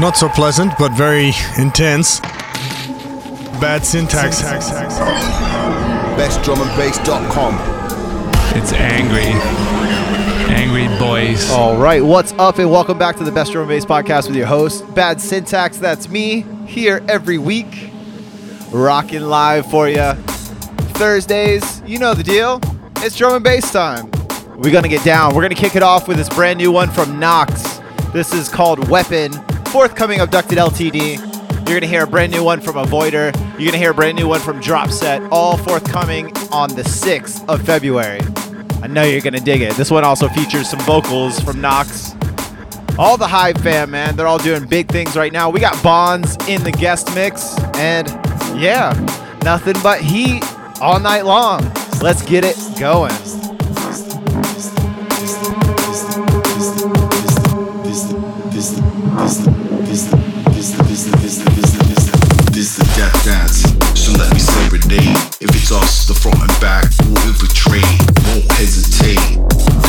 Not so pleasant, but very intense. Bad syntax. BestDrumAndBass.com. It's angry. Angry boys. All right, what's up, and welcome back to the Best Drum and Bass podcast with your host, Bad Syntax. That's me here every week, rocking live for you. Thursdays, you know the deal. It's drum and bass time. We're gonna get down. We're gonna kick it off with this brand new one from Knox. This is called Weapon, forthcoming Abducted LTD. You're gonna hear a brand new one from Avoider. You're gonna hear a brand new one from Dropset, all forthcoming on the 6th of February. I know you're gonna dig it. This one also features some vocals from Knox. All the Hive fam, man, they're all doing big things right now. We got Bons in the guest mix, and yeah, nothing but heat all night long. Let's get it going. This If it's us, the front and back, will infiltrate, won't hesitate.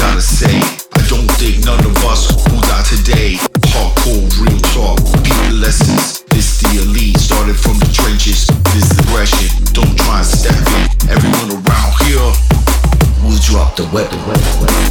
Gotta say, I don't think none of us will die today. Hardcore, real talk, beat the lessons. This the elite, started from the trenches. This aggression, don't try. Everyone around here drop the weapon.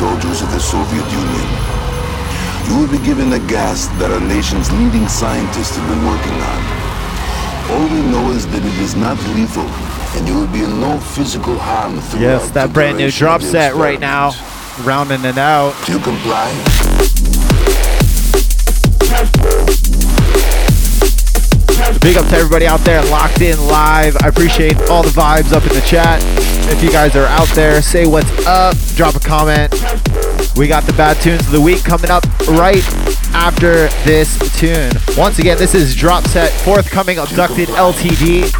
Soldiers of the Soviet Union. You will be given a gas that our nation's leading scientists have been working on. All we know is that it is not lethal, and you will be in no physical harm Yes, that brand new drop set right now. Rounding it out. Do you comply? Big up to everybody out there locked in live. I appreciate all the vibes up in the chat. If you guys are out there, say what's up, drop a comment. We got the bad tunes of the week coming up right after this tune. Once again, this is Drop Set, forthcoming Abducted LTD.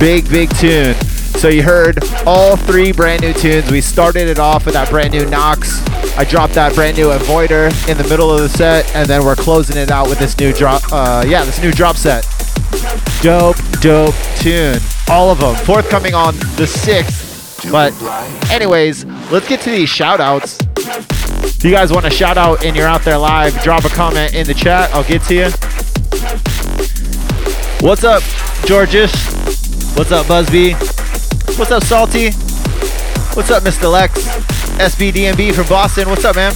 Big, big tune. So you heard all three brand new tunes. We started it off with that brand new Knox. I dropped that brand new Avoider in the middle of the set, and then we're closing it out with this new drop. Uh, yeah, this new drop set. Dope, dope tune. All of them forthcoming on the sixth. But anyways, let's get to these shout outs. If you guys want a shout out and you're out there live, drop a comment in the chat. I'll get to you. What's up, Georges? What's up, Busby? What's up, Salty? What's up, Mr. Lex? SBDMB from Boston. What's up, man?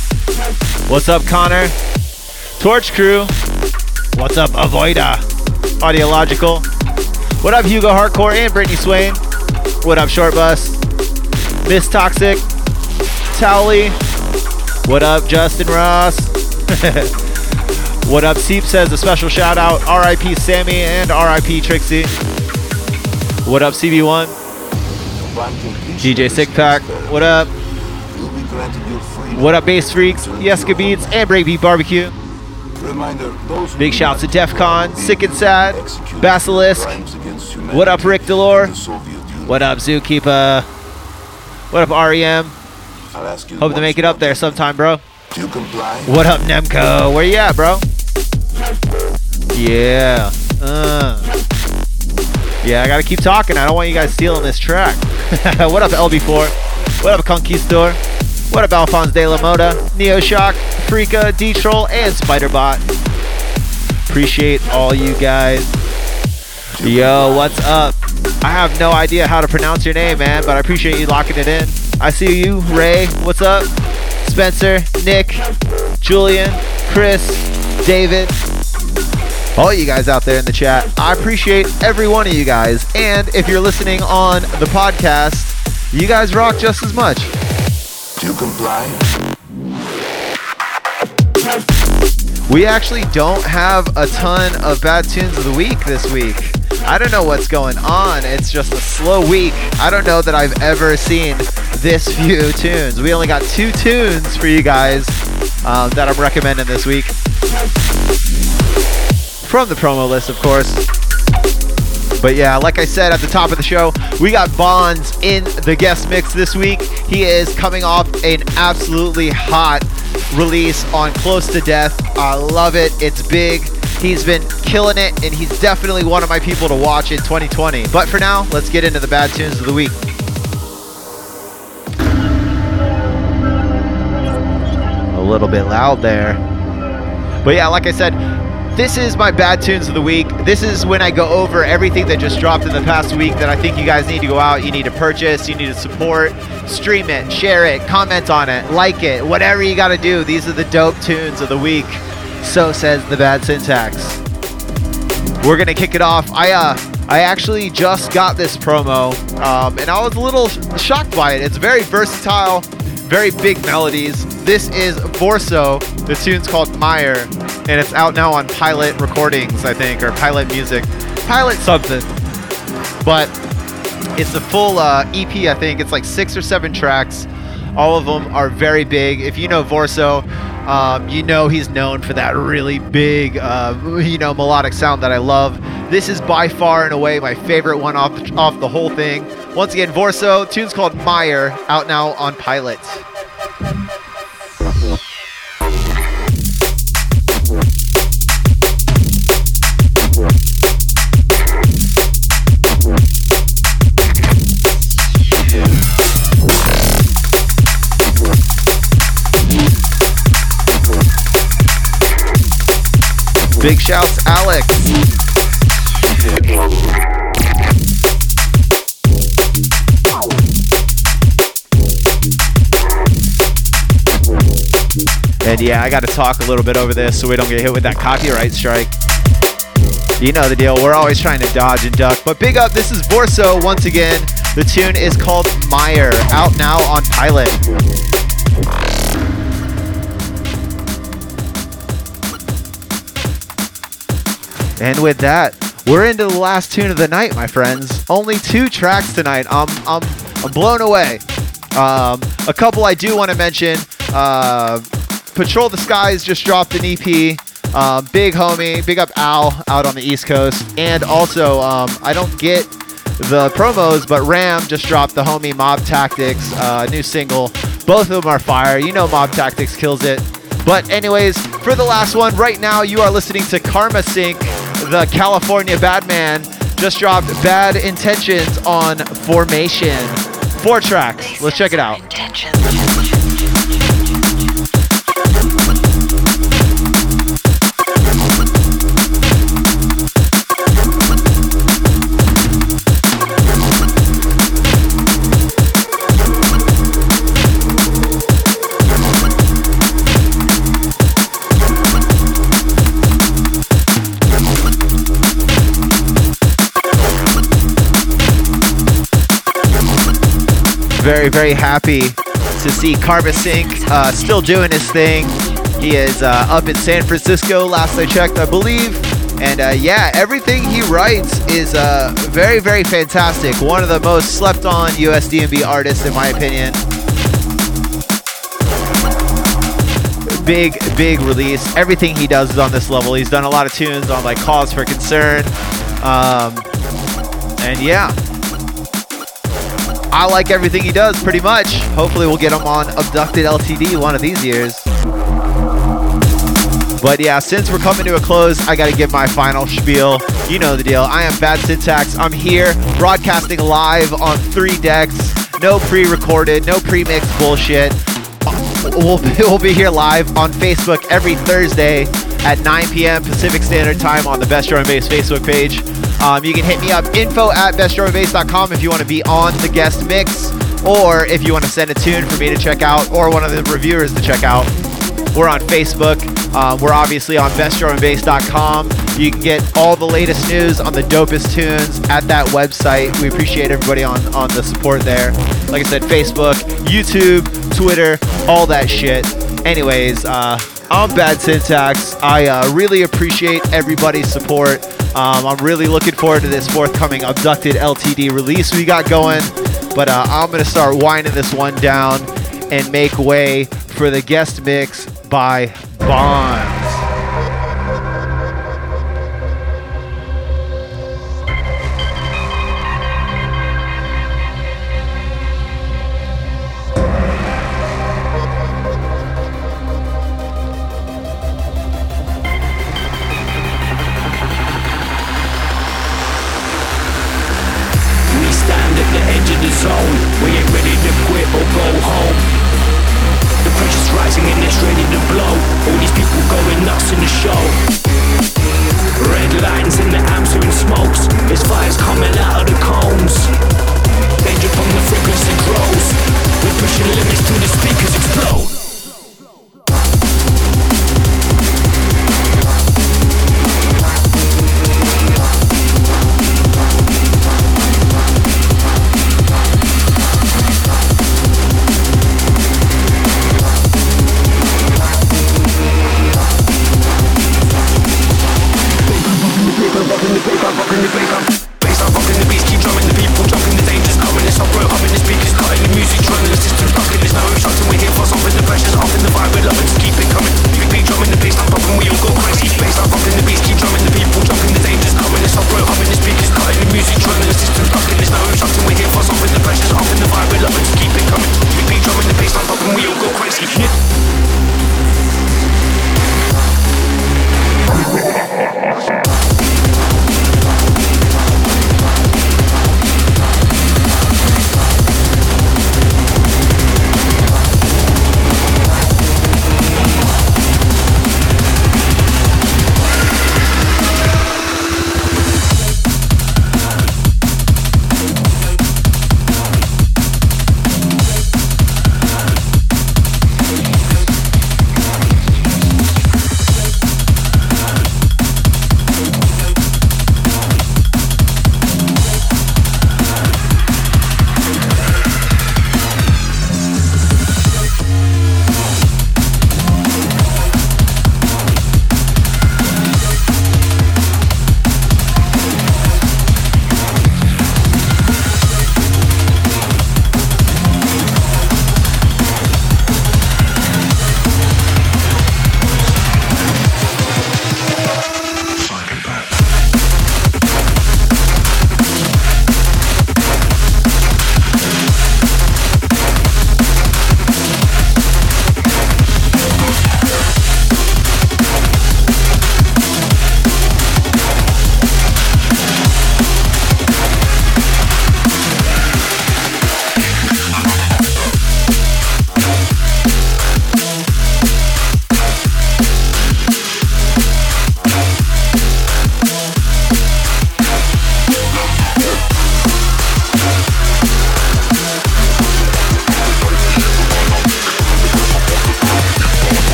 What's up, Connor? Torch Crew. What's up, Avoida? Audiological. What up, Hugo Hardcore and Brittany Swain? What up, Short Bus? Miss Toxic. Towley. What up, Justin Ross? what up, Seep says a special shout out. RIP Sammy and RIP Trixie. What up, CB1? Upon DJ Sick Pack. What up? What up, Bass Freaks? Yeska Beats and Breakbeat Barbecue. Reminder, those Big shouts to DEF CON, Sick and Sad, Basilisk. crimes against humanity What up, Rick Delore? of the Soviet Union. What up, Zookeeper? What up, REM? I'll ask you Hope to make it up there sometime, bro. What up, Nemco? Where you at, bro? Yeah. Uh. Yeah, I gotta keep talking. I don't want you guys stealing this track. what up, LB4? What up, Conquistador? What up, Alphonse De La Moda, Neoshock, Freaka, D-Troll, and Spiderbot? Appreciate all you guys. Yo, what's up? I have no idea how to pronounce your name, man, but I appreciate you locking it in. I see you, Ray. What's up? Spencer, Nick, Julian, Chris, David, all you guys out there in the chat. I appreciate every one of you guys. And if you're listening on the podcast, you guys rock just as much. Do comply? We actually don't have a ton of bad tunes of the week this week. I don't know what's going on. It's just a slow week. I don't know that I've ever seen this few tunes. We only got two tunes for you guys um, that I'm recommending this week. From the promo list, of course. But yeah, like I said at the top of the show, we got Bons in the guest mix this week. He is coming off an absolutely hot release on Close to Death. I love it. It's big. He's been killing it, and he's definitely one of my people to watch in 2020. But for now, let's get into the bad tunes of the week. A little bit loud there. But yeah, like I said, this is my bad tunes of the week. This is when I go over everything that just dropped in the past week that I think you guys need to go out, you need to purchase, you need to support, stream it, share it, comment on it, like it, whatever you got to do. These are the dope tunes of the week. So says the bad syntax. We're gonna kick it off. I uh, I actually just got this promo, um, and I was a little shocked by it. It's very versatile, very big melodies. This is Vorso. The tune's called Meyer, and it's out now on Pilot Recordings, I think, or Pilot Music, Pilot something. But it's a full uh, EP, I think. It's like six or seven tracks. All of them are very big. If you know Vorso, um, you know he's known for that really big, uh, you know, melodic sound that I love. This is by far and away my favorite one off the, off the whole thing. Once again, Vorso. Tune's called Meyer, out now on Pilot. Big shouts, Alex. And yeah, I got to talk a little bit over this so we don't get hit with that copyright strike. You know the deal, we're always trying to dodge and duck. But big up, this is Vorso once again. The tune is called Meyer, out now on Pilot. And with that, we're into the last tune of the night, my friends. Only two tracks tonight. I'm I'm I'm blown away. Um, a couple I do want to mention. Uh, Patrol the Skies just dropped an EP. Uh, big homie, big up Al out on the East Coast, and also um, I don't get the promos, but Ram just dropped the homie Mob Tactics uh, new single. Both of them are fire. You know Mob Tactics kills it. But anyways, for the last one, right now you are listening to Karma Sync, the California Badman. Just dropped Bad Intentions on Formation. Four tracks. Let's check it out. Very, very happy to see Karma Sync uh, still doing his thing. He is uh, up in San Francisco, last I checked, I believe. And uh, yeah, everything he writes is uh, very, very fantastic. One of the most slept on USDNB artists, in my opinion. Big, big release. Everything he does is on this level. He's done a lot of tunes on like Cause for Concern. Um, and yeah, I like everything he does pretty much. Hopefully, we'll get him on Abducted LTD one of these years. But yeah, since we're coming to a close, I got to give my final spiel. You know the deal. I am Bad Syntax. I'm here broadcasting live on three decks. No pre recorded, no pre mixed bullshit. We'll be, we'll be here live on Facebook every Thursday at 9 p.m. Pacific Standard Time on the Best Drum and Bass Facebook page. Um, you can hit me up info at bestdrumandbass.com if you want to be on the guest mix or if you want to send a tune for me to check out or one of the reviewers to check out. We're on Facebook. Um, we're obviously on bestdrumandbass.com. You can get all the latest news on the dopest tunes at that website. We appreciate everybody on, on the support there. Like I said, Facebook, YouTube, Twitter, all that shit. Anyways, uh, I'm Bad Syntax. I uh, really appreciate everybody's support. Um, I'm really looking forward to this forthcoming Abducted LTD release we got going. But uh, I'm going to start winding this one down and make way for the guest mix by Bons.